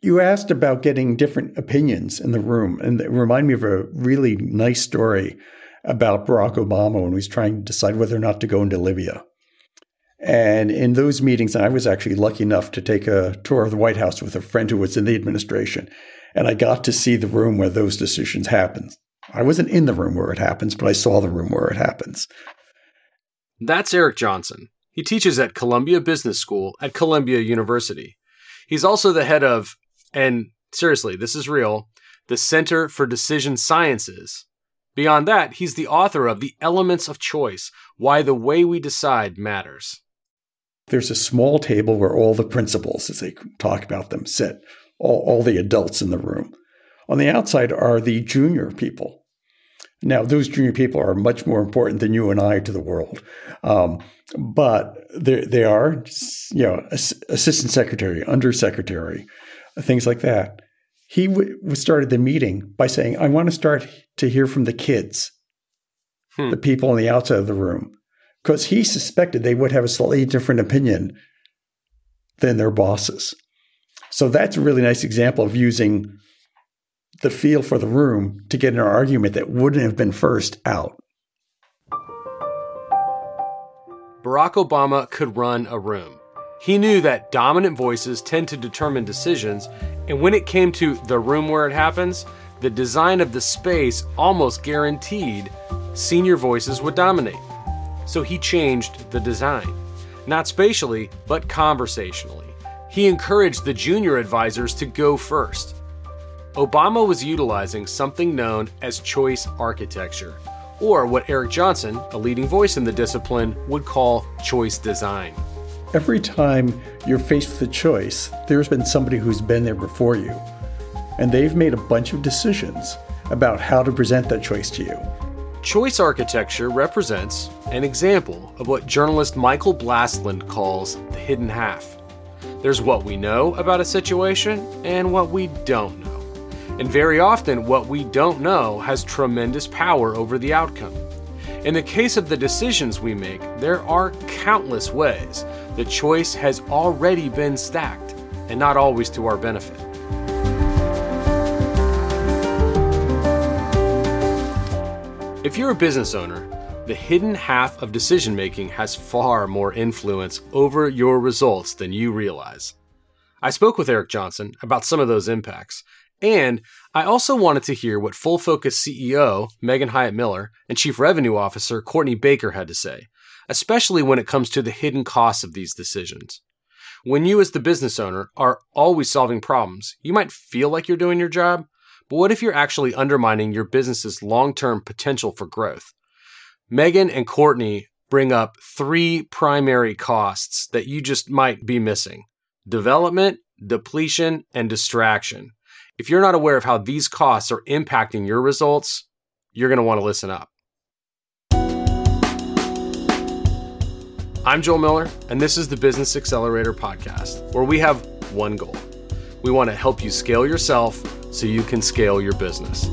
You asked about getting different opinions in the room, and it reminded me of a really nice story about Barack Obama when he was trying to decide whether or not to go into Libya. And in those meetings, I was actually lucky enough to take a tour of the White House with a friend who was in the administration. And I got to see the room where those decisions happen. I wasn't in the room where it happens, but I saw the room where it happens. That's Eric Johnson. He teaches at Columbia Business School at Columbia University. He's also the head of, and seriously, this is real, the Center for Decision Sciences. Beyond that, he's the author of The Elements of Choice Why the Way We Decide Matters. There's a small table where all the principals, as they talk about them, sit, all, all the adults in the room. On the outside are the junior people. Now, those junior people are much more important than you and I to the world. Um, but they are, you know, assistant secretary, undersecretary, things like that. He w- started the meeting by saying, I want to start to hear from the kids, hmm. the people on the outside of the room because he suspected they would have a slightly different opinion than their bosses. So that's a really nice example of using the feel for the room to get an argument that wouldn't have been first out. Barack Obama could run a room. He knew that dominant voices tend to determine decisions, and when it came to the room where it happens, the design of the space almost guaranteed senior voices would dominate so he changed the design. Not spatially, but conversationally. He encouraged the junior advisors to go first. Obama was utilizing something known as choice architecture, or what Eric Johnson, a leading voice in the discipline, would call choice design. Every time you're faced with a choice, there's been somebody who's been there before you, and they've made a bunch of decisions about how to present that choice to you. Choice architecture represents an example of what journalist Michael Blastland calls the hidden half. There's what we know about a situation and what we don't know. And very often, what we don't know has tremendous power over the outcome. In the case of the decisions we make, there are countless ways the choice has already been stacked, and not always to our benefit. If you're a business owner, the hidden half of decision making has far more influence over your results than you realize. I spoke with Eric Johnson about some of those impacts, and I also wanted to hear what Full Focus CEO Megan Hyatt Miller and Chief Revenue Officer Courtney Baker had to say, especially when it comes to the hidden costs of these decisions. When you, as the business owner, are always solving problems, you might feel like you're doing your job, but what if you're actually undermining your business's long term potential for growth? Megan and Courtney bring up three primary costs that you just might be missing development, depletion, and distraction. If you're not aware of how these costs are impacting your results, you're going to want to listen up. I'm Joel Miller, and this is the Business Accelerator Podcast, where we have one goal. We want to help you scale yourself so you can scale your business.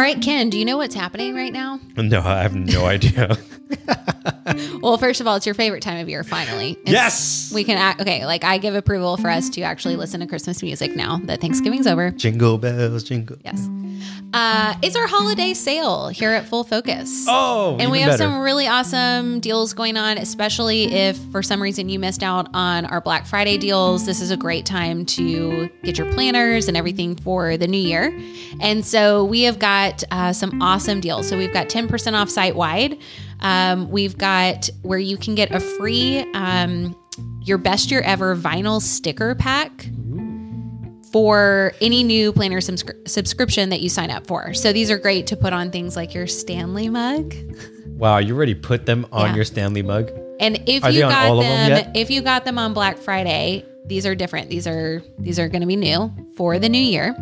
All right, Ken, do you know what's happening right now? No, I have no idea. well, first of all, it's your favorite time of year, finally. It's, yes. We can act, okay, like I give approval for us to actually listen to Christmas music now that Thanksgiving's over. Jingle bells, jingle. Yes. Uh, it's our holiday sale here at Full Focus. Oh, and we have better. some really awesome deals going on, especially if for some reason you missed out on our Black Friday deals. This is a great time to get your planners and everything for the new year. And so we have got uh, some awesome deals. So we've got 10% off site wide. Um, we've got where you can get a free um, your best year ever vinyl sticker pack for any new planner subscri- subscription that you sign up for. So these are great to put on things like your Stanley mug. Wow, you already put them on yeah. your Stanley mug? And if are you got them, them if you got them on Black Friday, these are different. These are these are going to be new for the new year,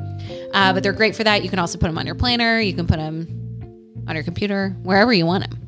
uh, but they're great for that. You can also put them on your planner. You can put them on your computer, wherever you want them.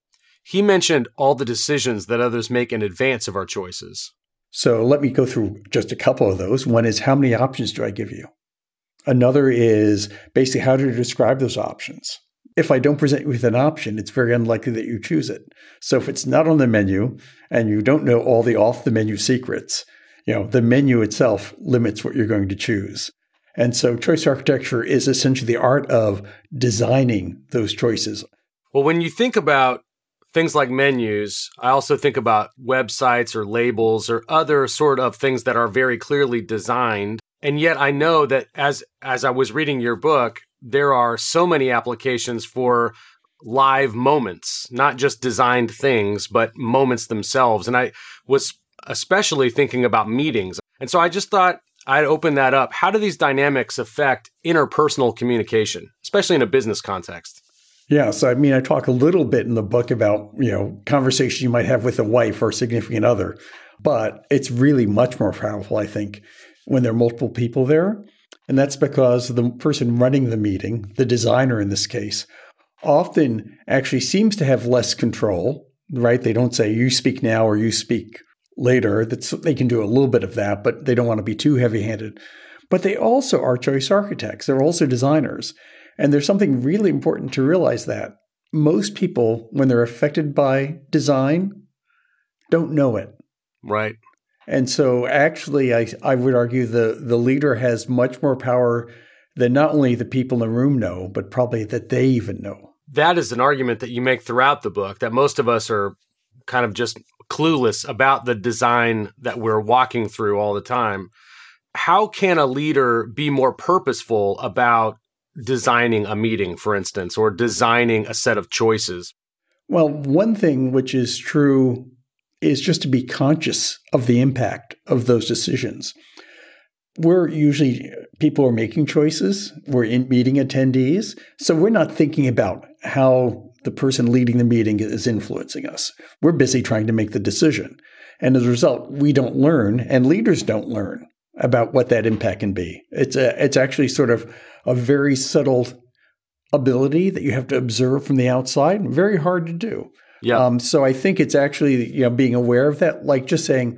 He mentioned all the decisions that others make in advance of our choices. So let me go through just a couple of those. One is how many options do I give you? Another is basically how to describe those options. If I don't present you with an option, it's very unlikely that you choose it. So if it's not on the menu and you don't know all the off the menu secrets, you know, the menu itself limits what you're going to choose. And so choice architecture is essentially the art of designing those choices. Well, when you think about things like menus, I also think about websites or labels or other sort of things that are very clearly designed. And yet I know that as as I was reading your book, there are so many applications for live moments, not just designed things, but moments themselves. And I was especially thinking about meetings. And so I just thought I'd open that up. How do these dynamics affect interpersonal communication, especially in a business context? Yeah, so I mean, I talk a little bit in the book about you know conversations you might have with a wife or a significant other, but it's really much more powerful, I think, when there are multiple people there, and that's because the person running the meeting, the designer in this case, often actually seems to have less control. Right? They don't say you speak now or you speak later. That's they can do a little bit of that, but they don't want to be too heavy-handed. But they also are choice architects. They're also designers. And there's something really important to realize that most people, when they're affected by design, don't know it. Right. And so, actually, I, I would argue the, the leader has much more power than not only the people in the room know, but probably that they even know. That is an argument that you make throughout the book that most of us are kind of just clueless about the design that we're walking through all the time. How can a leader be more purposeful about designing a meeting, for instance, or designing a set of choices? Well, one thing which is true is just to be conscious of the impact of those decisions. We're usually people are making choices, we're in meeting attendees, so we're not thinking about how the person leading the meeting is influencing us. We're busy trying to make the decision. And as a result, we don't learn and leaders don't learn about what that impact can be. It's a, it's actually sort of a very subtle ability that you have to observe from the outside, and very hard to do. Yeah. Um, so I think it's actually you know being aware of that, like just saying,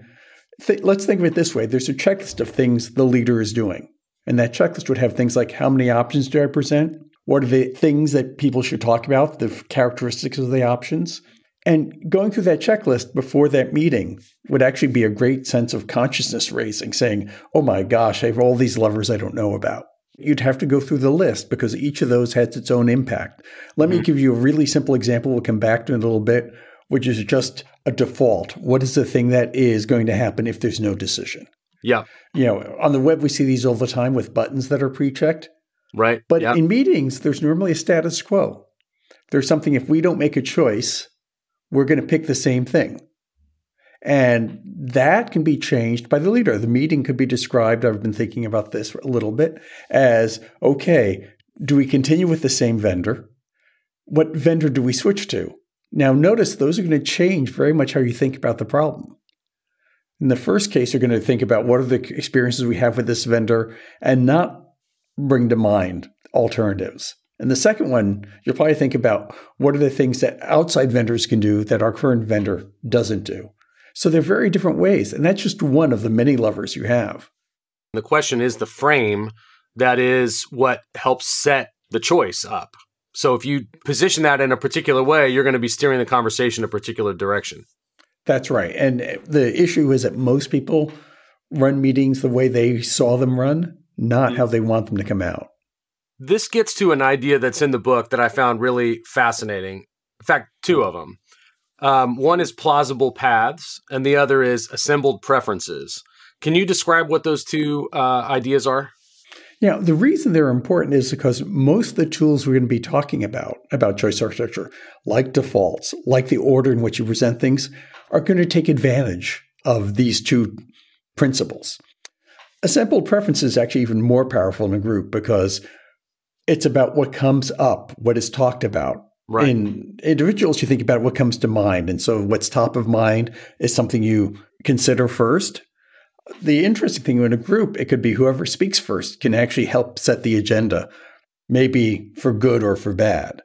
th- let's think of it this way: there's a checklist of things the leader is doing, and that checklist would have things like how many options do I present? What are the things that people should talk about? The characteristics of the options. And going through that checklist before that meeting would actually be a great sense of consciousness raising, saying, oh my gosh, I have all these levers I don't know about. You'd have to go through the list because each of those has its own impact. Let me mm-hmm. give you a really simple example. We'll come back to in a little bit, which is just a default. What is the thing that is going to happen if there's no decision? Yeah. You know, on the web, we see these all the time with buttons that are pre checked. Right. But yeah. in meetings, there's normally a status quo. There's something, if we don't make a choice, we're going to pick the same thing. And that can be changed by the leader. The meeting could be described, I've been thinking about this a little bit, as okay, do we continue with the same vendor? What vendor do we switch to? Now, notice those are going to change very much how you think about the problem. In the first case, you're going to think about what are the experiences we have with this vendor and not bring to mind alternatives. And the second one, you'll probably think about what are the things that outside vendors can do that our current vendor doesn't do. So they're very different ways. And that's just one of the many levers you have. The question is the frame that is what helps set the choice up. So if you position that in a particular way, you're going to be steering the conversation a particular direction. That's right. And the issue is that most people run meetings the way they saw them run, not mm-hmm. how they want them to come out. This gets to an idea that's in the book that I found really fascinating. In fact, two of them. Um, one is plausible paths, and the other is assembled preferences. Can you describe what those two uh, ideas are? Yeah, the reason they're important is because most of the tools we're going to be talking about, about choice architecture, like defaults, like the order in which you present things, are going to take advantage of these two principles. Assembled preference is actually even more powerful in a group because it's about what comes up, what is talked about. Right. In individuals, you think about what comes to mind. And so what's top of mind is something you consider first. The interesting thing in a group, it could be whoever speaks first can actually help set the agenda, maybe for good or for bad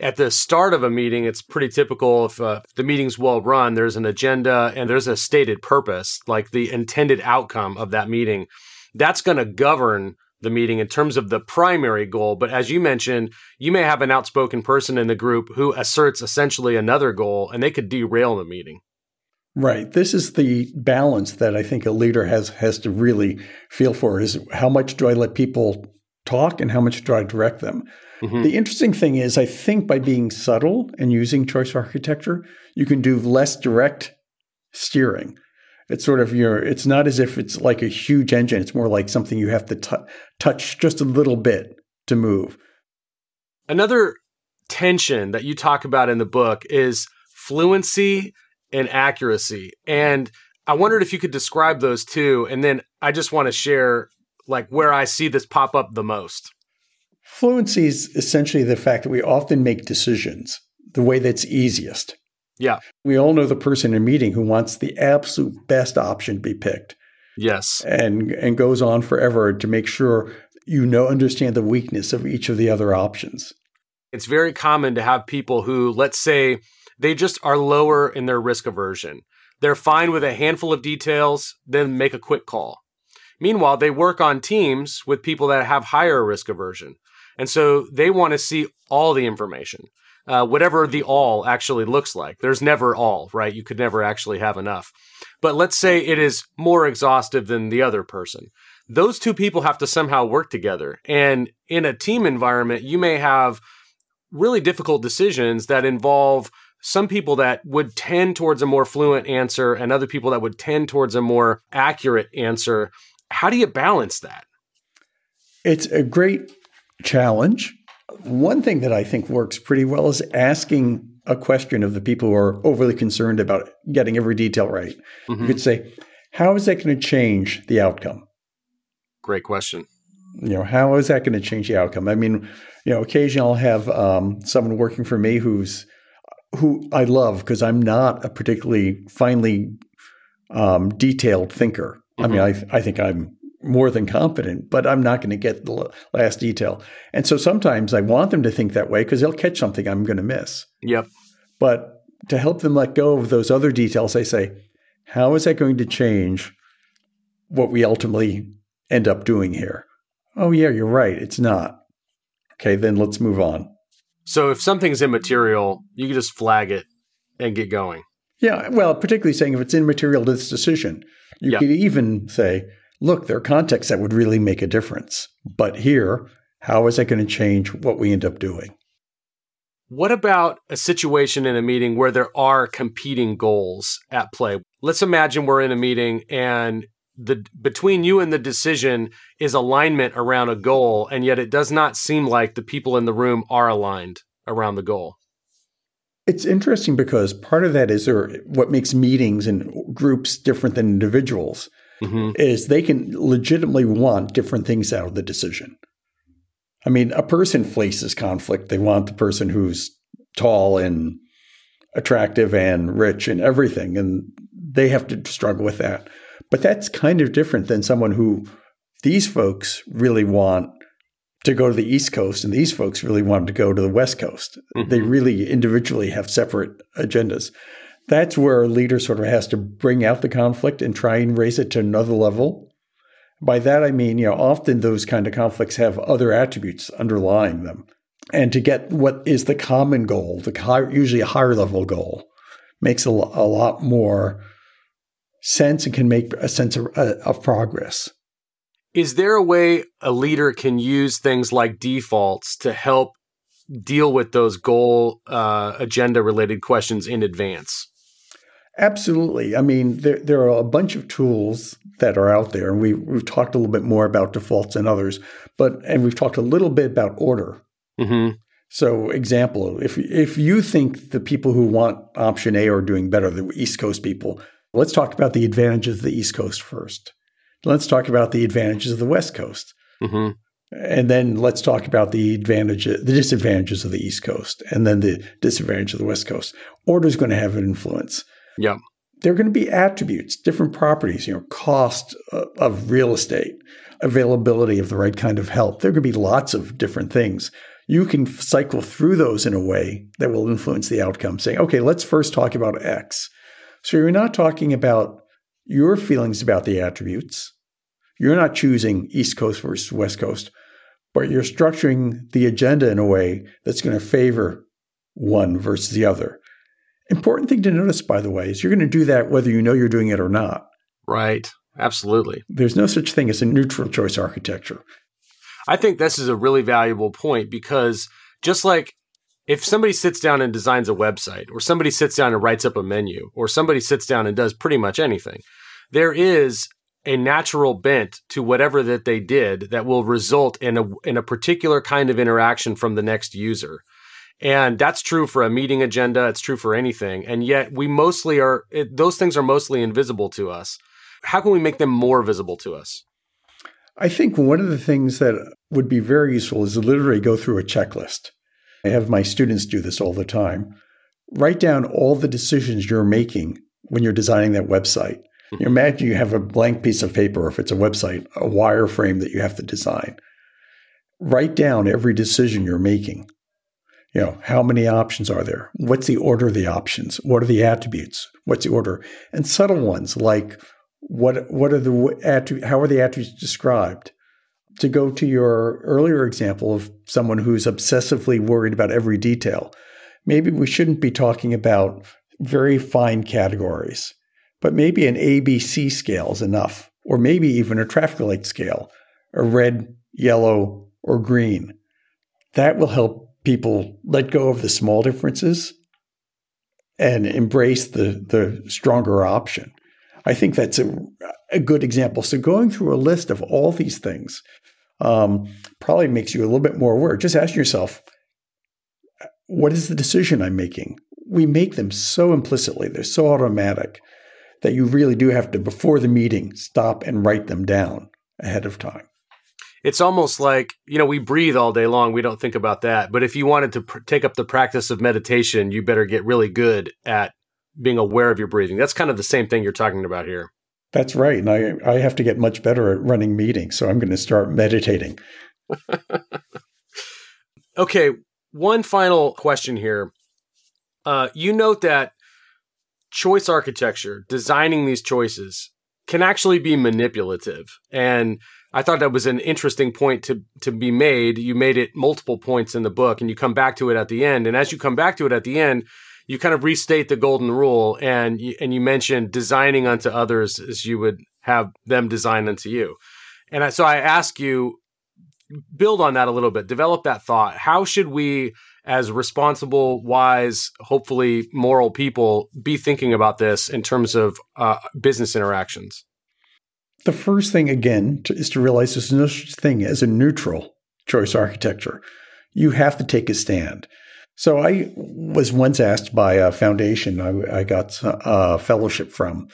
at the start of a meeting, it's pretty typical if uh, the meeting's well run, there's an agenda and there's a stated purpose, like the intended outcome of that meeting. That's going to govern the meeting in terms of the primary goal. But as you mentioned, you may have an outspoken person in the group who asserts essentially another goal and they could derail the meeting. Right. This is the balance that I think a leader has has to really feel for is how much do I let people talk and how much do I direct them? Mm-hmm. The interesting thing is, I think by being subtle and using choice architecture, you can do less direct steering. It's sort of your, it's not as if it's like a huge engine. It's more like something you have to t- touch just a little bit to move. Another tension that you talk about in the book is fluency and accuracy. And I wondered if you could describe those two. And then I just want to share like where I see this pop up the most. Fluency is essentially the fact that we often make decisions the way that's easiest. Yeah. We all know the person in a meeting who wants the absolute best option to be picked. Yes. And and goes on forever to make sure you know understand the weakness of each of the other options. It's very common to have people who let's say they just are lower in their risk aversion. They're fine with a handful of details, then make a quick call. Meanwhile, they work on teams with people that have higher risk aversion. And so they want to see all the information, uh, whatever the all actually looks like. There's never all, right? You could never actually have enough. But let's say it is more exhaustive than the other person. Those two people have to somehow work together. And in a team environment, you may have really difficult decisions that involve some people that would tend towards a more fluent answer and other people that would tend towards a more accurate answer. How do you balance that? It's a great challenge. One thing that I think works pretty well is asking a question of the people who are overly concerned about getting every detail right. Mm-hmm. You could say, how is that going to change the outcome? Great question. You know, how is that going to change the outcome? I mean, you know, occasionally I'll have um, someone working for me who's who I love because I'm not a particularly finely um, detailed thinker. Mm-hmm. I mean, mm-hmm. I, I think I'm more than competent, but I'm not going to get the last detail. And so sometimes I want them to think that way because they'll catch something I'm going to miss. Yep. But to help them let go of those other details, I say, how is that going to change what we ultimately end up doing here? Oh, yeah, you're right. It's not. Okay, then let's move on. So if something's immaterial, you can just flag it and get going. Yeah, well, particularly saying if it's immaterial to this decision, you yep. could even say, look, there are contexts that would really make a difference. But here, how is that going to change what we end up doing? What about a situation in a meeting where there are competing goals at play? Let's imagine we're in a meeting and the between you and the decision is alignment around a goal and yet it does not seem like the people in the room are aligned around the goal. It's interesting because part of that is what makes meetings and groups different than individuals mm-hmm. is they can legitimately want different things out of the decision. I mean, a person faces conflict. They want the person who's tall and attractive and rich and everything, and they have to struggle with that. But that's kind of different than someone who these folks really want to go to the East Coast, and these folks really want to go to the West Coast. Mm-hmm. They really individually have separate agendas that's where a leader sort of has to bring out the conflict and try and raise it to another level. By that, I mean, you know, often those kind of conflicts have other attributes underlying them. And to get what is the common goal, the high, usually a higher level goal, makes a, a lot more sense and can make a sense of, uh, of progress. Is there a way a leader can use things like defaults to help deal with those goal uh, agenda related questions in advance? Absolutely. I mean, there, there are a bunch of tools that are out there, and we, we've talked a little bit more about defaults and others, but and we've talked a little bit about order. Mm-hmm. So, example, if if you think the people who want option A are doing better, the East Coast people, let's talk about the advantages of the East Coast first. Let's talk about the advantages of the West Coast. Mm-hmm. And then let's talk about the advantage, the disadvantages of the East Coast, and then the disadvantage of the West Coast. Order is going to have an influence. Yeah. There are going to be attributes, different properties, you know, cost uh, of real estate, availability of the right kind of help. There are going to be lots of different things. You can cycle through those in a way that will influence the outcome, saying, okay, let's first talk about X. So you're not talking about your feelings about the attributes. You're not choosing East Coast versus West Coast, but you're structuring the agenda in a way that's going to favor one versus the other. Important thing to notice, by the way, is you're going to do that whether you know you're doing it or not. Right. Absolutely. There's no such thing as a neutral choice architecture. I think this is a really valuable point because just like if somebody sits down and designs a website, or somebody sits down and writes up a menu, or somebody sits down and does pretty much anything, there is a natural bent to whatever that they did that will result in a in a particular kind of interaction from the next user. And that's true for a meeting agenda. It's true for anything. And yet we mostly are, it, those things are mostly invisible to us. How can we make them more visible to us? I think one of the things that would be very useful is to literally go through a checklist. I have my students do this all the time. Write down all the decisions you're making when you're designing that website. Mm-hmm. Imagine you have a blank piece of paper, or if it's a website, a wireframe that you have to design. Write down every decision you're making. You know, how many options are there? What's the order of the options? What are the attributes? What's the order? And subtle ones like what what are the? How are the attributes described? To go to your earlier example of someone who's obsessively worried about every detail, maybe we shouldn't be talking about very fine categories, but maybe an ABC scale is enough, or maybe even a traffic light scale, a red, yellow, or green. That will help people let go of the small differences and embrace the, the stronger option. I think that's a, a good example. So going through a list of all these things um, probably makes you a little bit more aware. Just ask yourself, what is the decision I'm making? We make them so implicitly, they're so automatic that you really do have to, before the meeting, stop and write them down ahead of time it's almost like you know we breathe all day long we don't think about that. But if you wanted to pr- take up the practice of meditation you better get really good at being aware of your breathing. That's kind of the same thing you're talking about here. That's right and i i have to get much better at running meetings so i'm going to start meditating. Okay one final question here. Uh, you note that choice architecture designing these choices can actually be manipulative and I thought that was an interesting point to to be made. You made it multiple points in the book, and you come back to it at the end. And as you come back to it at the end, you kind of restate the golden rule, and you, and you mentioned designing unto others as you would have them design unto you. And I, so I ask you, build on that a little bit, develop that thought. How should we, as responsible, wise, hopefully moral people, be thinking about this in terms of uh, business interactions? The first thing, again, to, is to realize there's no such thing as a neutral choice architecture. You have to take a stand. So I was once asked by a foundation I, I got a fellowship from,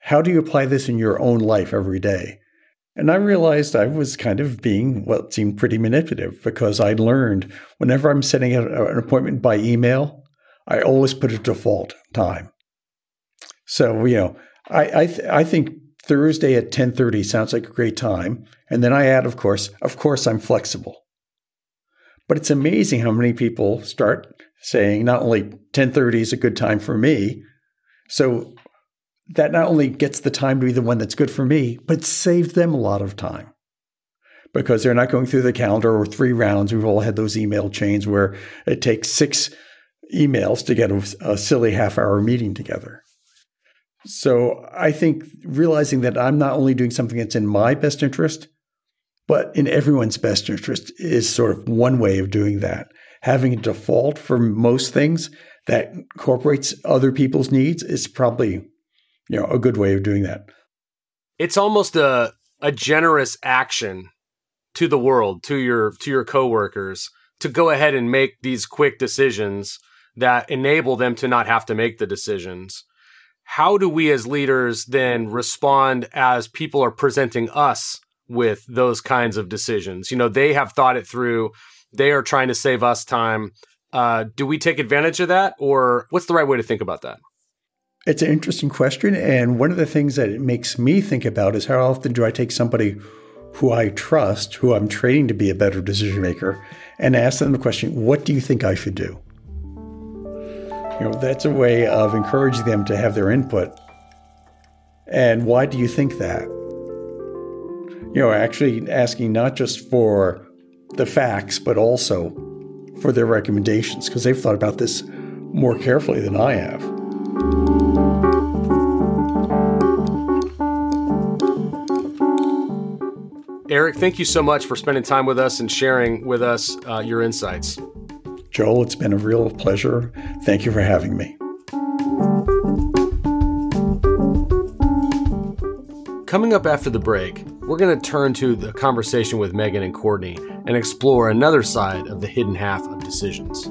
how do you apply this in your own life every day? And I realized I was kind of being what seemed pretty manipulative because I learned whenever I'm setting out an appointment by email, I always put a default time. So, you know, I I, th- I think Thursday at 10:30 sounds like a great time. And then I add, of course, of course I'm flexible. But it's amazing how many people start saying not only 10:30 is a good time for me, so that not only gets the time to be the one that's good for me, but saves them a lot of time because they're not going through the calendar or three rounds. We've all had those email chains where it takes six emails to get a, a silly half hour meeting together. So I think realizing that I'm not only doing something that's in my best interest, but in everyone's best interest is sort of one way of doing that. Having a default for most things that incorporates other people's needs is probably, you know, a good way of doing that. It's almost a a generous action to the world, to your to your coworkers, to go ahead and make these quick decisions that enable them to not have to make the decisions. How do we as leaders then respond as people are presenting us with those kinds of decisions? You know, they have thought it through. They are trying to save us time. Uh, do we take advantage of that, or what's the right way to think about that? It's an interesting question. And one of the things that it makes me think about is how often do I take somebody who I trust, who I'm training to be a better decision maker, and ask them the question, what do you think I should do? You know, that's a way of encouraging them to have their input. And why do you think that? You know, actually asking not just for the facts, but also for their recommendations, because they've thought about this more carefully than I have. Eric, thank you so much for spending time with us and sharing with us uh, your insights. Joel, it's been a real pleasure. Thank you for having me. Coming up after the break, we're going to turn to the conversation with Megan and Courtney and explore another side of the hidden half of decisions.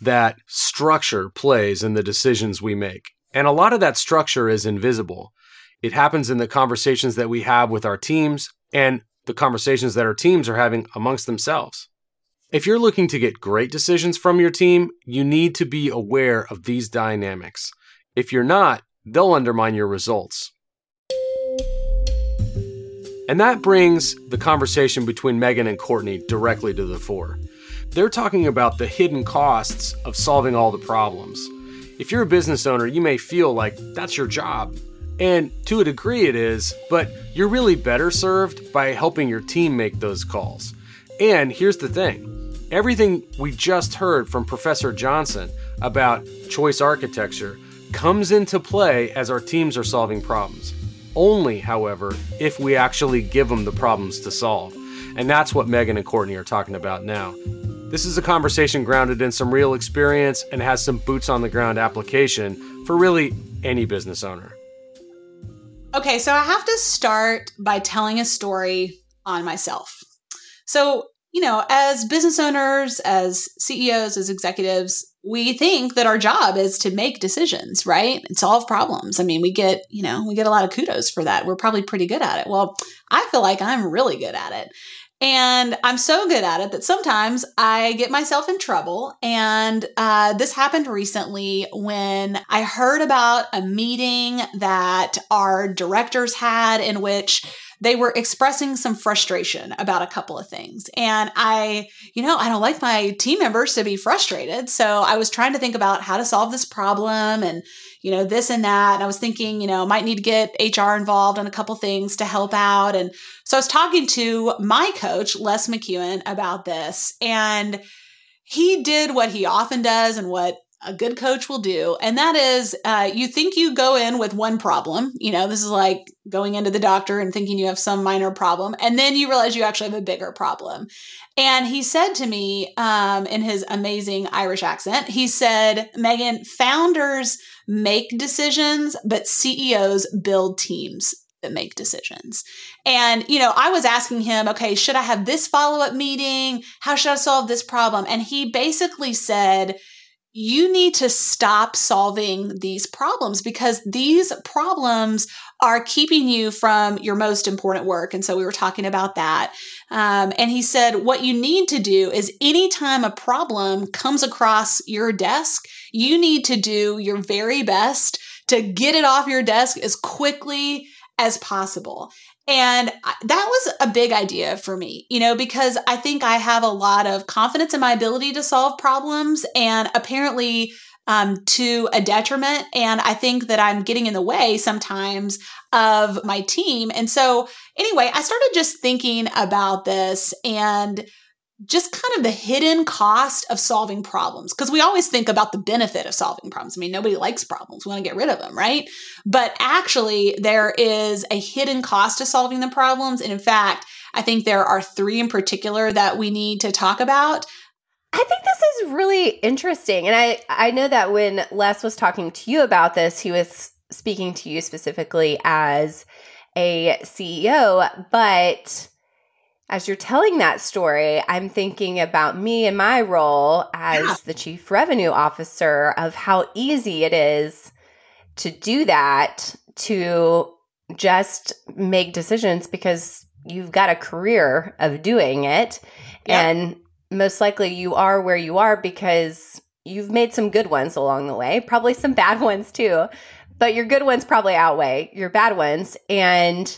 that structure plays in the decisions we make. And a lot of that structure is invisible. It happens in the conversations that we have with our teams and the conversations that our teams are having amongst themselves. If you're looking to get great decisions from your team, you need to be aware of these dynamics. If you're not, they'll undermine your results. And that brings the conversation between Megan and Courtney directly to the fore. They're talking about the hidden costs of solving all the problems. If you're a business owner, you may feel like that's your job. And to a degree it is, but you're really better served by helping your team make those calls. And here's the thing everything we just heard from Professor Johnson about choice architecture comes into play as our teams are solving problems. Only, however, if we actually give them the problems to solve. And that's what Megan and Courtney are talking about now. This is a conversation grounded in some real experience and has some boots on the ground application for really any business owner. Okay, so I have to start by telling a story on myself. So, you know, as business owners, as CEOs, as executives, we think that our job is to make decisions, right? And solve problems. I mean, we get, you know, we get a lot of kudos for that. We're probably pretty good at it. Well, I feel like I'm really good at it. And I'm so good at it that sometimes I get myself in trouble. And uh, this happened recently when I heard about a meeting that our directors had in which they were expressing some frustration about a couple of things. And I, you know, I don't like my team members to be frustrated. So I was trying to think about how to solve this problem and, you know, this and that. And I was thinking, you know, might need to get HR involved on a couple things to help out. And so I was talking to my coach, Les McKeown, about this. And he did what he often does and what a good coach will do. And that is, uh, you think you go in with one problem. You know, this is like going into the doctor and thinking you have some minor problem. And then you realize you actually have a bigger problem. And he said to me um, in his amazing Irish accent, he said, Megan, founders make decisions, but CEOs build teams that make decisions. And, you know, I was asking him, okay, should I have this follow up meeting? How should I solve this problem? And he basically said, you need to stop solving these problems because these problems are keeping you from your most important work. And so we were talking about that. Um, and he said, what you need to do is anytime a problem comes across your desk, you need to do your very best to get it off your desk as quickly as possible. And that was a big idea for me, you know, because I think I have a lot of confidence in my ability to solve problems and apparently um, to a detriment. And I think that I'm getting in the way sometimes of my team. And so, anyway, I started just thinking about this and just kind of the hidden cost of solving problems. Because we always think about the benefit of solving problems. I mean, nobody likes problems. We want to get rid of them, right? But actually, there is a hidden cost to solving the problems. And in fact, I think there are three in particular that we need to talk about. I think this is really interesting. And I, I know that when Les was talking to you about this, he was speaking to you specifically as a CEO, but as you're telling that story, I'm thinking about me and my role as yeah. the chief revenue officer of how easy it is to do that, to just make decisions because you've got a career of doing it. Yeah. And most likely you are where you are because you've made some good ones along the way, probably some bad ones too. But your good ones probably outweigh your bad ones. And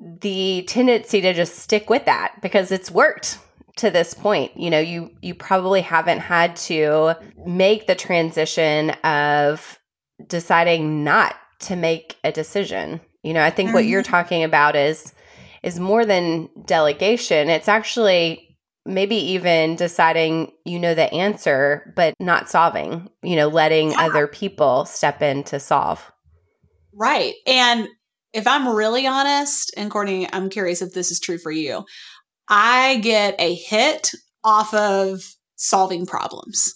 the tendency to just stick with that because it's worked to this point you know you you probably haven't had to make the transition of deciding not to make a decision you know i think mm-hmm. what you're mm-hmm. talking about is is more than delegation it's actually maybe even deciding you know the answer but not solving you know letting yeah. other people step in to solve right and if I'm really honest, and Courtney, I'm curious if this is true for you, I get a hit off of solving problems.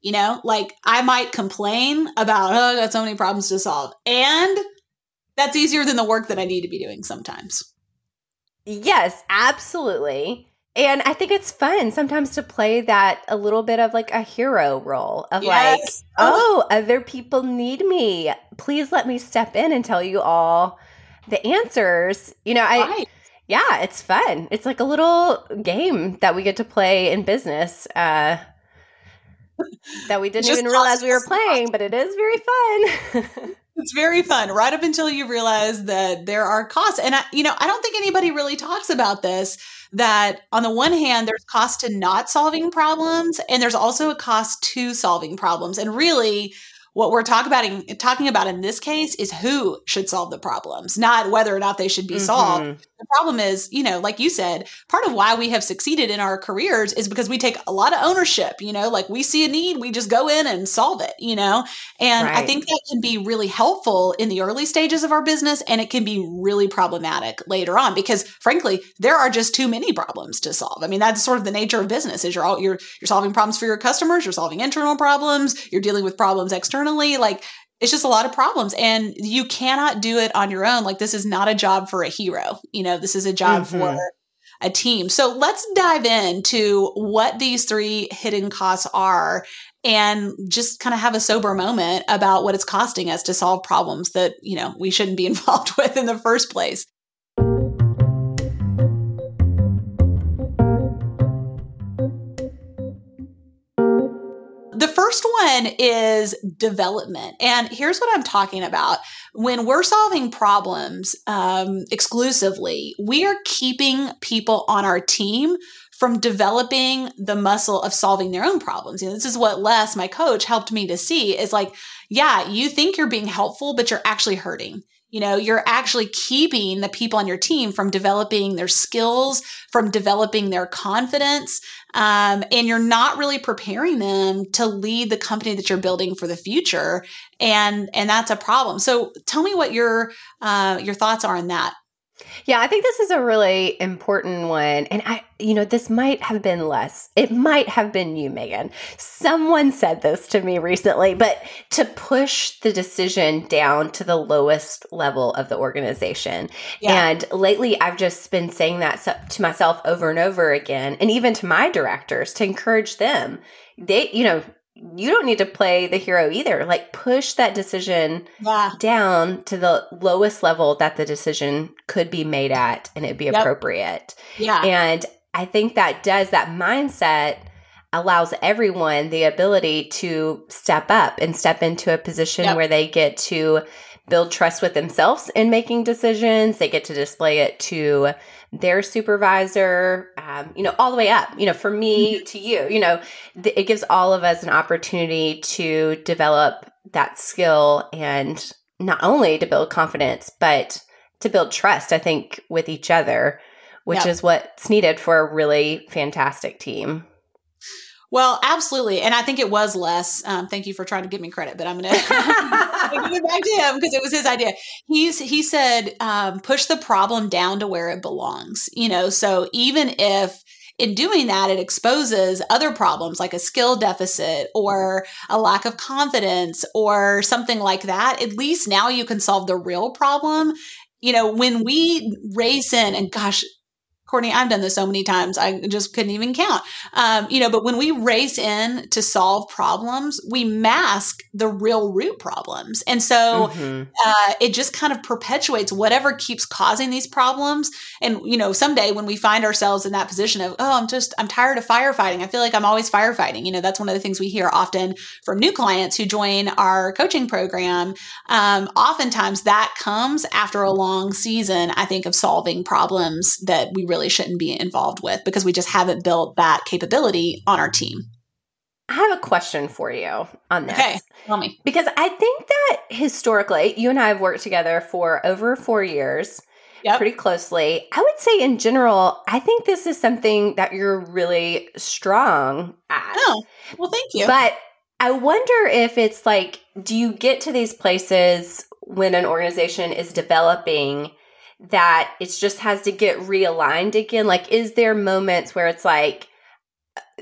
You know, like I might complain about, oh, I got so many problems to solve. And that's easier than the work that I need to be doing sometimes. Yes, absolutely. And I think it's fun sometimes to play that a little bit of like a hero role of yes. like, oh, other people need me. Please let me step in and tell you all the answers. You know, I right. yeah, it's fun. It's like a little game that we get to play in business. Uh that we didn't even realize we were playing, but it is very fun. it's very fun right up until you realize that there are costs and I, you know i don't think anybody really talks about this that on the one hand, there's cost to not solving problems, and there's also a cost to solving problems. And really, what we're talking about in, talking about in this case is who should solve the problems, not whether or not they should be mm-hmm. solved. The problem is, you know, like you said, part of why we have succeeded in our careers is because we take a lot of ownership, you know, like we see a need, we just go in and solve it, you know. And right. I think that can be really helpful in the early stages of our business and it can be really problematic later on because frankly, there are just too many problems to solve. I mean, that's sort of the nature of business is you're all you're you're solving problems for your customers, you're solving internal problems, you're dealing with problems external externally. Like it's just a lot of problems and you cannot do it on your own. Like this is not a job for a hero. You know, this is a job mm-hmm. for a team. So let's dive into what these three hidden costs are and just kind of have a sober moment about what it's costing us to solve problems that, you know, we shouldn't be involved with in the first place. First one is development. And here's what I'm talking about. When we're solving problems um, exclusively, we are keeping people on our team from developing the muscle of solving their own problems. You know, this is what Les, my coach, helped me to see is like, yeah, you think you're being helpful, but you're actually hurting. You know, you're actually keeping the people on your team from developing their skills, from developing their confidence, um, and you're not really preparing them to lead the company that you're building for the future. And and that's a problem. So, tell me what your uh, your thoughts are on that. Yeah, I think this is a really important one. And I, you know, this might have been Les. It might have been you, Megan. Someone said this to me recently, but to push the decision down to the lowest level of the organization. Yeah. And lately, I've just been saying that to myself over and over again, and even to my directors to encourage them. They, you know, you don't need to play the hero either. Like push that decision yeah. down to the lowest level that the decision could be made at and it'd be yep. appropriate. Yeah. And I think that does that mindset allows everyone the ability to step up and step into a position yep. where they get to build trust with themselves in making decisions. They get to display it to their supervisor, um, you know, all the way up, you know, for me mm-hmm. to you, you know, th- it gives all of us an opportunity to develop that skill and not only to build confidence, but to build trust, I think, with each other, which yep. is what's needed for a really fantastic team. Well, absolutely. And I think it was Les. Um, thank you for trying to give me credit, but I'm going to give it back to him because it was his idea. He's, he said, um, push the problem down to where it belongs. You know, so even if in doing that, it exposes other problems like a skill deficit or a lack of confidence or something like that, at least now you can solve the real problem. You know, when we race in, and gosh, Courtney, I've done this so many times, I just couldn't even count. Um, you know, but when we race in to solve problems, we mask the real root problems. And so mm-hmm. uh, it just kind of perpetuates whatever keeps causing these problems. And, you know, someday when we find ourselves in that position of, oh, I'm just, I'm tired of firefighting. I feel like I'm always firefighting. You know, that's one of the things we hear often from new clients who join our coaching program. Um, oftentimes that comes after a long season, I think, of solving problems that we really really shouldn't be involved with because we just haven't built that capability on our team. I have a question for you on this. Okay, tell me. Because I think that historically, you and I have worked together for over four years. Yep. Pretty closely. I would say, in general, I think this is something that you're really strong at. Oh, well, thank you. But I wonder if it's like, do you get to these places when an organization is developing that it just has to get realigned again? Like, is there moments where it's like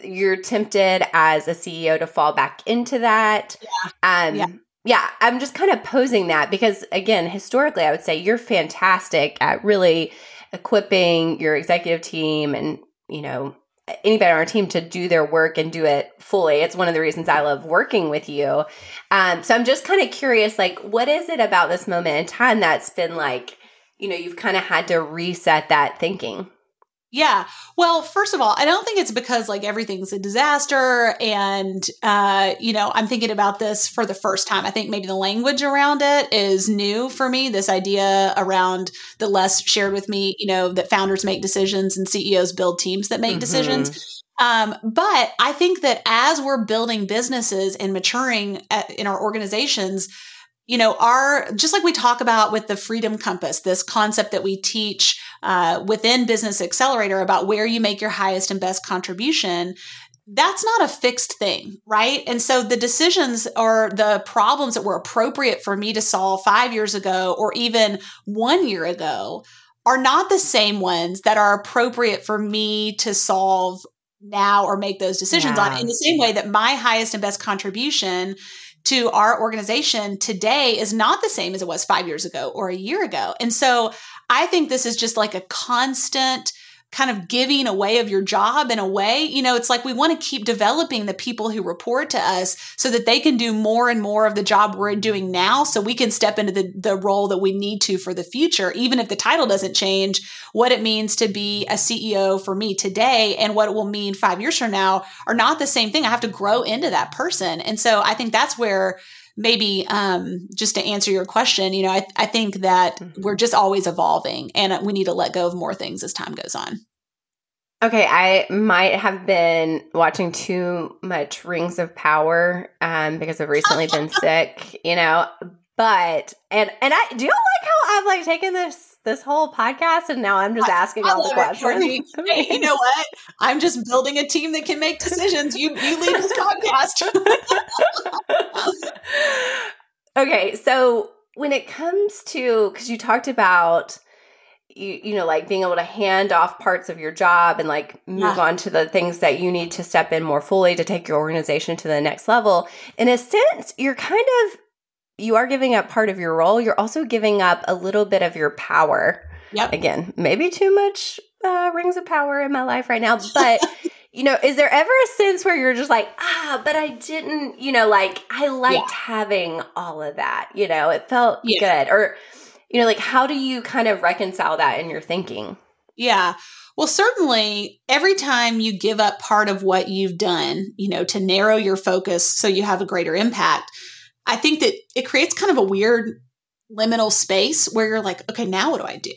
you're tempted as a CEO to fall back into that? Yeah. Um, yeah. yeah, I'm just kind of posing that because, again, historically, I would say you're fantastic at really equipping your executive team and, you know, anybody on our team to do their work and do it fully. It's one of the reasons I love working with you. Um, so I'm just kind of curious, like, what is it about this moment in time that's been like you know, you've kind of had to reset that thinking. Yeah. Well, first of all, I don't think it's because like everything's a disaster. And, uh, you know, I'm thinking about this for the first time. I think maybe the language around it is new for me. This idea around the Les shared with me, you know, that founders make decisions and CEOs build teams that make mm-hmm. decisions. Um, but I think that as we're building businesses and maturing at, in our organizations, you know, our, just like we talk about with the Freedom Compass, this concept that we teach uh, within Business Accelerator about where you make your highest and best contribution, that's not a fixed thing, right? And so the decisions or the problems that were appropriate for me to solve five years ago or even one year ago are not the same ones that are appropriate for me to solve now or make those decisions yeah. on in the same way that my highest and best contribution to our organization today is not the same as it was five years ago or a year ago. And so I think this is just like a constant kind of giving away of your job in a way. You know, it's like we want to keep developing the people who report to us so that they can do more and more of the job we're doing now so we can step into the, the role that we need to for the future, even if the title doesn't change, what it means to be a CEO for me today and what it will mean five years from now are not the same thing. I have to grow into that person. And so I think that's where maybe um, just to answer your question, you know, I, I think that mm-hmm. we're just always evolving and we need to let go of more things as time goes on. Okay, I might have been watching too much Rings of Power um, because I've recently been sick, you know. But and and I do you like how I've like taken this this whole podcast and now I'm just asking I, I all the questions. hey, you know what? I'm just building a team that can make decisions. You you lead this podcast. okay, so when it comes to because you talked about you you know like being able to hand off parts of your job and like move yeah. on to the things that you need to step in more fully to take your organization to the next level in a sense you're kind of you are giving up part of your role you're also giving up a little bit of your power yep. again maybe too much uh, rings of power in my life right now but you know is there ever a sense where you're just like ah but i didn't you know like i liked yeah. having all of that you know it felt yeah. good or you know, like how do you kind of reconcile that in your thinking? Yeah. Well, certainly every time you give up part of what you've done, you know, to narrow your focus so you have a greater impact, I think that it creates kind of a weird liminal space where you're like, okay, now what do I do?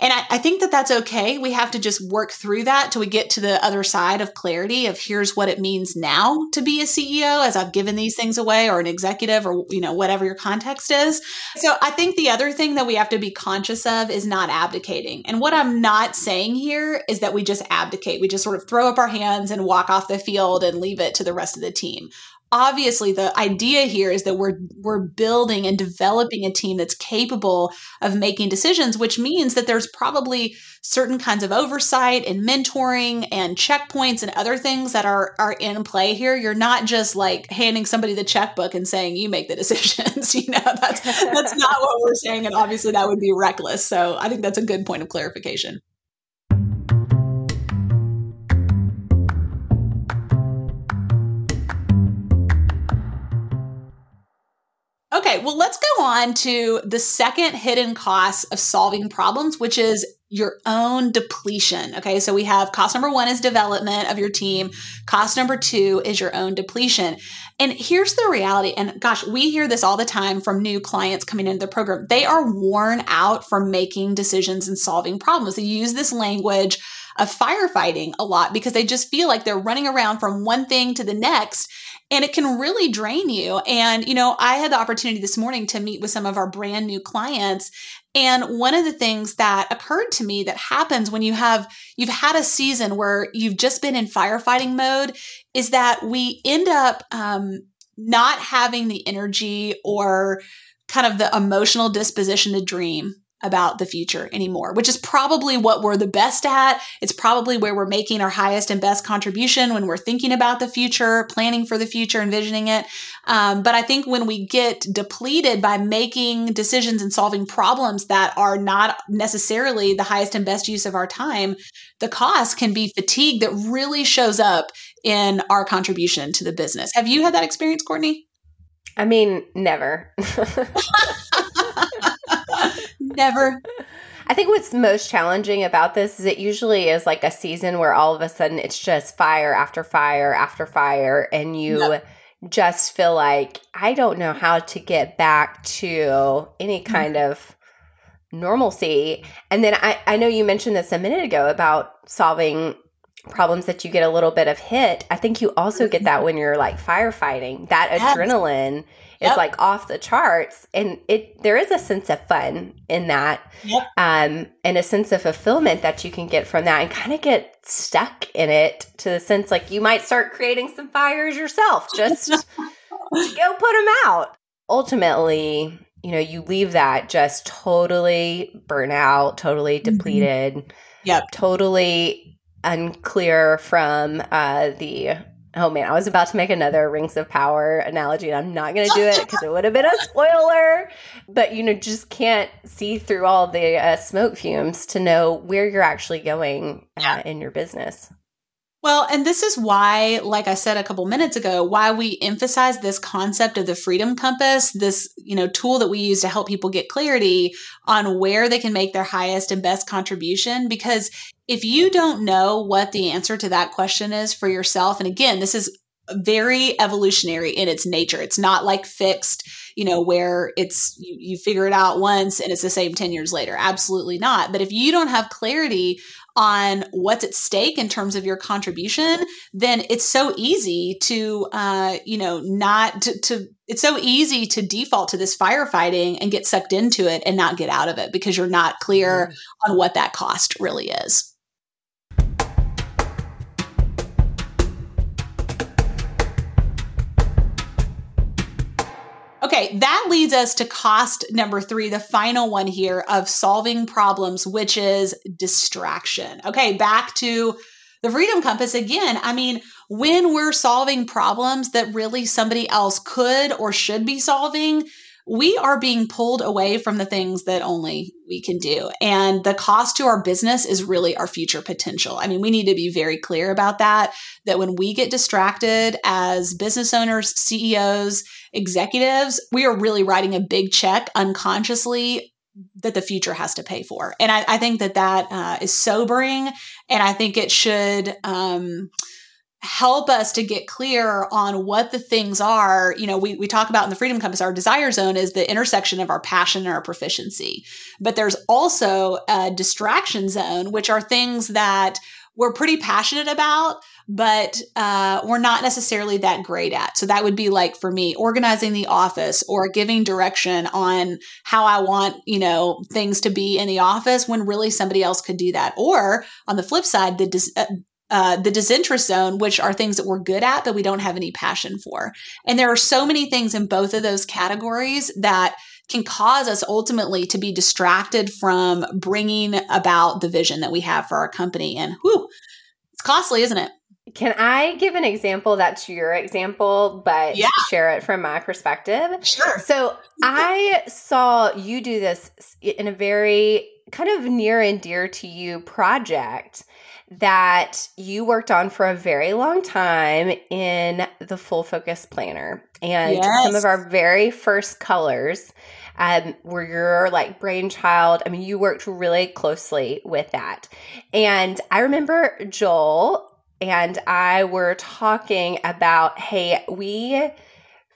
And I, I, think that that's okay. We have to just work through that till we get to the other side of clarity of here's what it means now to be a CEO as I've given these things away or an executive or, you know, whatever your context is. So I think the other thing that we have to be conscious of is not abdicating. And what I'm not saying here is that we just abdicate. We just sort of throw up our hands and walk off the field and leave it to the rest of the team obviously the idea here is that we're we're building and developing a team that's capable of making decisions which means that there's probably certain kinds of oversight and mentoring and checkpoints and other things that are are in play here. You're not just like handing somebody the checkbook and saying you make the decisions you know? That's that's not what we're saying and obviously that would be reckless. So i think that's a good point of clarification Okay, well, let's go on to the second hidden cost of solving problems, which is your own depletion. Okay, so we have cost number one is development of your team, cost number two is your own depletion. And here's the reality, and gosh, we hear this all the time from new clients coming into the program. They are worn out from making decisions and solving problems. They use this language of firefighting a lot because they just feel like they're running around from one thing to the next and it can really drain you. And, you know, I had the opportunity this morning to meet with some of our brand new clients. And one of the things that occurred to me that happens when you have, you've had a season where you've just been in firefighting mode is that we end up, um, not having the energy or kind of the emotional disposition to dream about the future anymore, which is probably what we're the best at. It's probably where we're making our highest and best contribution when we're thinking about the future, planning for the future, envisioning it. Um, but I think when we get depleted by making decisions and solving problems that are not necessarily the highest and best use of our time, the cost can be fatigue that really shows up in our contribution to the business. Have you had that experience, Courtney? I mean, never. Never. I think what's most challenging about this is it usually is like a season where all of a sudden it's just fire after fire after fire, and you yep. just feel like, I don't know how to get back to any mm-hmm. kind mm-hmm. of normalcy. And then I, I know you mentioned this a minute ago about solving problems that you get a little bit of hit. I think you also get that when you're like firefighting, that yes. adrenaline yep. is like off the charts and it there is a sense of fun in that yep. um and a sense of fulfillment that you can get from that and kind of get stuck in it to the sense like you might start creating some fires yourself just go put them out ultimately you know you leave that just totally burnout totally mm-hmm. depleted mm-hmm. yep totally unclear from uh the Oh man, I was about to make another Rings of Power analogy, and I'm not going to do it because it would have been a spoiler. But you know, just can't see through all the uh, smoke fumes to know where you're actually going uh, in your business. Well, and this is why, like I said a couple minutes ago, why we emphasize this concept of the freedom compass, this, you know, tool that we use to help people get clarity on where they can make their highest and best contribution. Because if you don't know what the answer to that question is for yourself, and again, this is very evolutionary in its nature. It's not like fixed, you know, where it's you, you figure it out once and it's the same 10 years later. Absolutely not. But if you don't have clarity on what's at stake in terms of your contribution, then it's so easy to, uh, you know, not to, to, it's so easy to default to this firefighting and get sucked into it and not get out of it because you're not clear on what that cost really is. Okay, that leads us to cost number three, the final one here of solving problems, which is distraction. Okay, back to the freedom compass again. I mean, when we're solving problems that really somebody else could or should be solving, we are being pulled away from the things that only we can do. And the cost to our business is really our future potential. I mean, we need to be very clear about that, that when we get distracted as business owners, CEOs, executives, we are really writing a big check unconsciously that the future has to pay for. And I, I think that that uh, is sobering. And I think it should, um, help us to get clear on what the things are. You know, we, we talk about in the Freedom Compass, our desire zone is the intersection of our passion and our proficiency. But there's also a distraction zone, which are things that we're pretty passionate about, but uh, we're not necessarily that great at. So that would be like for me, organizing the office or giving direction on how I want, you know, things to be in the office when really somebody else could do that. Or on the flip side, the dis- uh, the disinterest zone, which are things that we're good at, but we don't have any passion for. And there are so many things in both of those categories that can cause us ultimately to be distracted from bringing about the vision that we have for our company. And whew, it's costly, isn't it? Can I give an example that's your example, but yeah. share it from my perspective? Sure. So I saw you do this in a very kind of near and dear to you project that you worked on for a very long time in the full focus planner. And yes. some of our very first colors um, were your like brainchild. I mean, you worked really closely with that. And I remember Joel and I were talking about, hey, we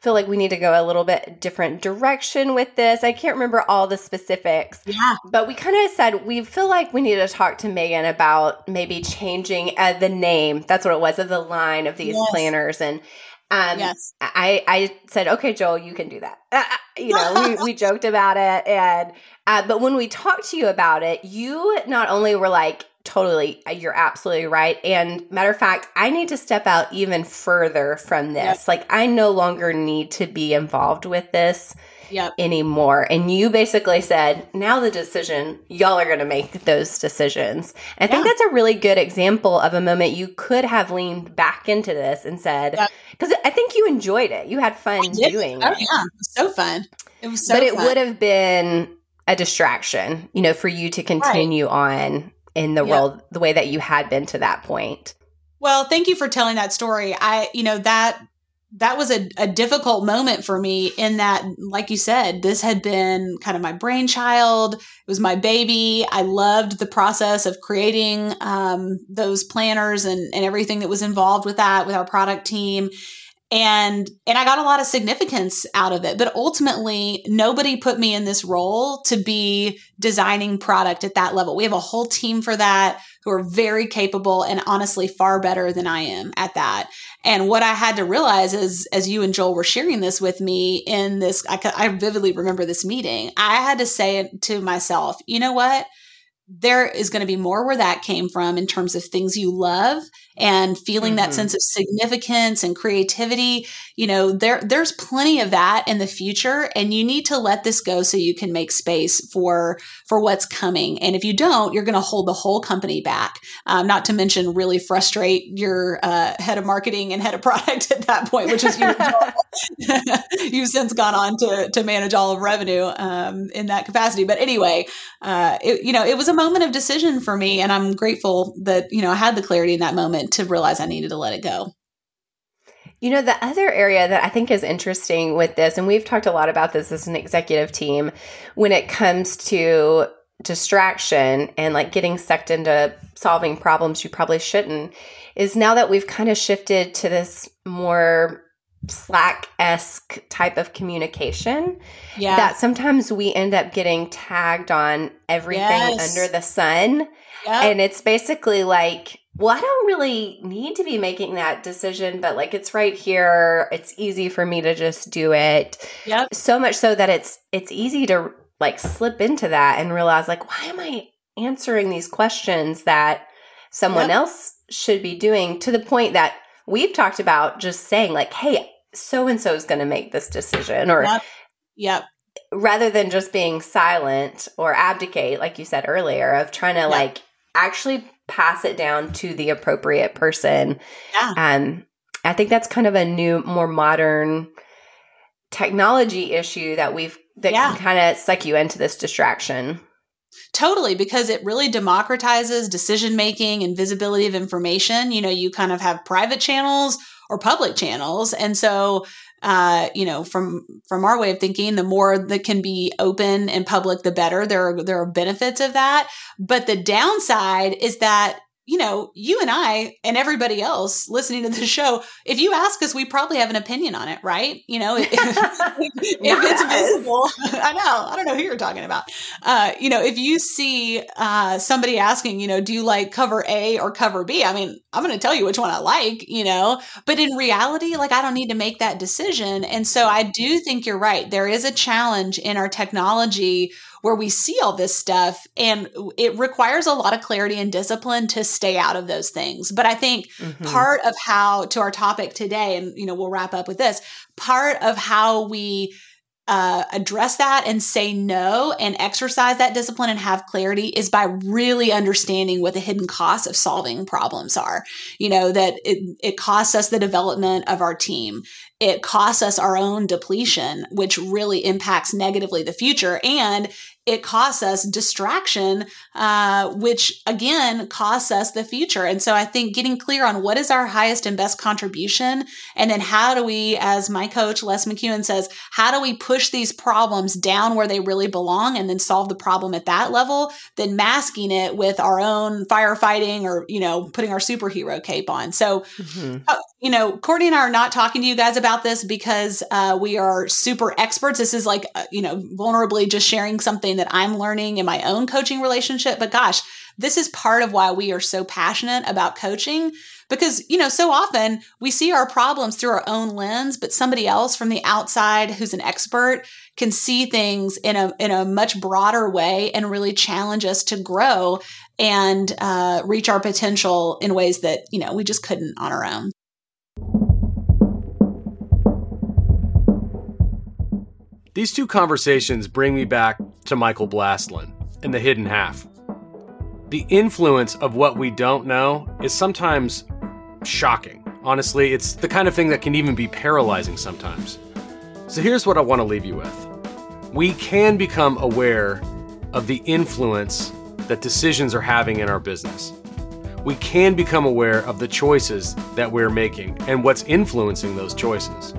feel like we need to go a little bit different direction with this. I can't remember all the specifics. Yeah. But we kind of said we feel like we need to talk to Megan about maybe changing uh, the name. That's what it was of the line of these yes. planners and um, yes. I, I said, okay, Joel, you can do that. Uh, uh you know, we, we joked about it. And, uh, but when we talked to you about it, you not only were like, totally you're absolutely right and matter of fact i need to step out even further from this yep. like i no longer need to be involved with this yep. anymore and you basically said now the decision y'all are going to make those decisions i yeah. think that's a really good example of a moment you could have leaned back into this and said because yep. i think you enjoyed it you had fun doing oh, it yeah it was so fun it was so but it would have been a distraction you know for you to continue right. on in the world the way that you had been to that point. Well, thank you for telling that story. I, you know, that that was a, a difficult moment for me in that, like you said, this had been kind of my brainchild. It was my baby. I loved the process of creating um, those planners and, and everything that was involved with that with our product team and and I got a lot of significance out of it but ultimately nobody put me in this role to be designing product at that level. We have a whole team for that who are very capable and honestly far better than I am at that. And what I had to realize is as you and Joel were sharing this with me in this I, I vividly remember this meeting I had to say to myself you know what? There is going to be more where that came from in terms of things you love and feeling mm-hmm. that sense of significance and creativity you know there there's plenty of that in the future and you need to let this go so you can make space for for what's coming. And if you don't you're going to hold the whole company back. Um, not to mention really frustrate your uh, head of marketing and head of product at that point which is you've since gone on to to manage all of revenue um, in that capacity. But anyway uh, it, you know it was a moment of decision for me and i'm grateful that you know i had the clarity in that moment to realize i needed to let it go you know, the other area that I think is interesting with this, and we've talked a lot about this as an executive team, when it comes to distraction and like getting sucked into solving problems you probably shouldn't, is now that we've kind of shifted to this more Slack esque type of communication. Yeah. That sometimes we end up getting tagged on everything yes. under the sun. Yep. And it's basically like, well, I don't really need to be making that decision, but like it's right here. It's easy for me to just do it. Yep. So much so that it's it's easy to like slip into that and realize like why am I answering these questions that someone yep. else should be doing to the point that we've talked about just saying like, "Hey, so and so is going to make this decision," or yep. yep. Rather than just being silent or abdicate, like you said earlier, of trying to like actually pass it down to the appropriate person. Yeah. Um, I think that's kind of a new, more modern technology issue that we've that yeah. can kind of suck you into this distraction. Totally, because it really democratizes decision making and visibility of information. You know, you kind of have private channels or public channels. And so uh, you know, from from our way of thinking, the more that can be open and public, the better. There are there are benefits of that, but the downside is that you know, you and I and everybody else listening to the show, if you ask us, we probably have an opinion on it, right? You know, if, if it's visible, I know, I don't know who you're talking about. Uh, you know, if you see uh, somebody asking, you know, do you like cover A or cover B? I mean, I'm going to tell you which one I like, you know, but in reality, like I don't need to make that decision. And so I do think you're right. There is a challenge in our technology where we see all this stuff and it requires a lot of clarity and discipline to stay out of those things. But I think mm-hmm. part of how to our topic today, and you know, we'll wrap up with this, part of how we uh, address that and say no and exercise that discipline and have clarity is by really understanding what the hidden costs of solving problems are. You know, that it, it costs us the development of our team. It costs us our own depletion, which really impacts negatively the future. And it costs us distraction, uh, which again costs us the future. And so I think getting clear on what is our highest and best contribution, and then how do we, as my coach Les McKeown says, how do we push these problems down where they really belong, and then solve the problem at that level, then masking it with our own firefighting or you know putting our superhero cape on. So, mm-hmm. uh, you know, Courtney and I are not talking to you guys about this because uh, we are super experts. This is like uh, you know vulnerably just sharing something that I'm learning in my own coaching relationship. But gosh, this is part of why we are so passionate about coaching because, you know, so often we see our problems through our own lens, but somebody else from the outside who's an expert can see things in a, in a much broader way and really challenge us to grow and uh, reach our potential in ways that, you know, we just couldn't on our own. These two conversations bring me back to Michael Blastland and the hidden half. The influence of what we don't know is sometimes shocking. Honestly, it's the kind of thing that can even be paralyzing sometimes. So here's what I want to leave you with we can become aware of the influence that decisions are having in our business. We can become aware of the choices that we're making and what's influencing those choices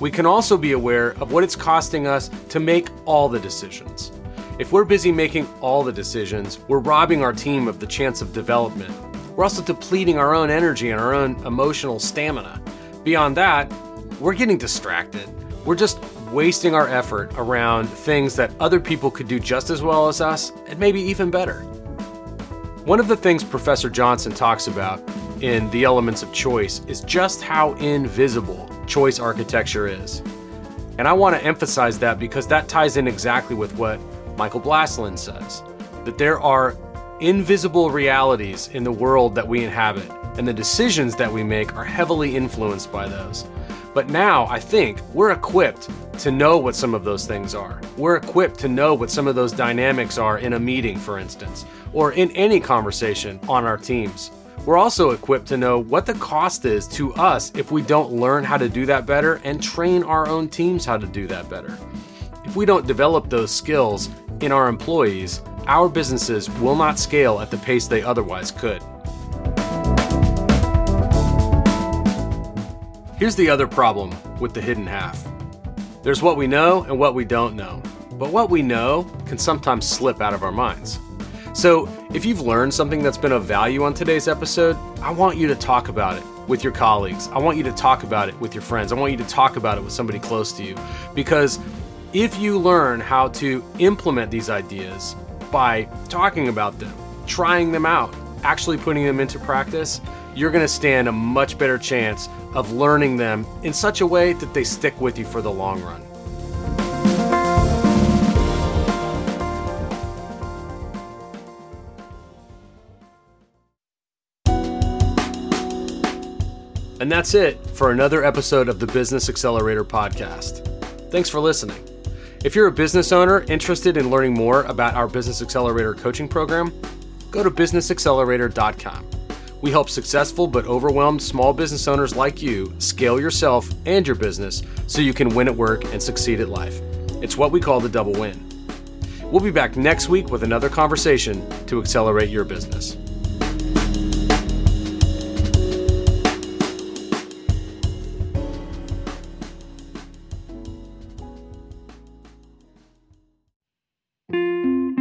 we can also be aware of what it's costing us to make all the decisions. If we're busy making all the decisions, we're robbing our team of the chance of development. We're also depleting our own energy and our own emotional stamina. Beyond that, we're getting distracted. We're just wasting our effort around things that other people could do just as well as us, and maybe even better. One of the things Professor Johnson talks about in The Elements of Choice is just how invisible choice architecture is. And I want to emphasize that because that ties in exactly with what Michael Blastland says. that there are invisible realities in the world that we inhabit, and the decisions that we make are heavily influenced by those. But now I think we're equipped to know what some of those things are. We're equipped to know what some of those dynamics are in a meeting, for instance, or in any conversation on our teams. We're also equipped to know what the cost is to us if we don't learn how to do that better and train our own teams how to do that better. If we don't develop those skills in our employees, our businesses will not scale at the pace they otherwise could. Here's the other problem with the hidden half there's what we know and what we don't know, but what we know can sometimes slip out of our minds. So, if you've learned something that's been of value on today's episode, I want you to talk about it with your colleagues. I want you to talk about it with your friends. I want you to talk about it with somebody close to you. Because if you learn how to implement these ideas by talking about them, trying them out, actually putting them into practice, you're going to stand a much better chance of learning them in such a way that they stick with you for the long run. And that's it for another episode of the Business Accelerator podcast. Thanks for listening. If you're a business owner interested in learning more about our Business Accelerator coaching program, go to businessaccelerator.com. We help successful but overwhelmed small business owners like you scale yourself and your business so you can win at work and succeed at life. It's what we call the double win. We'll be back next week with another conversation to accelerate your business.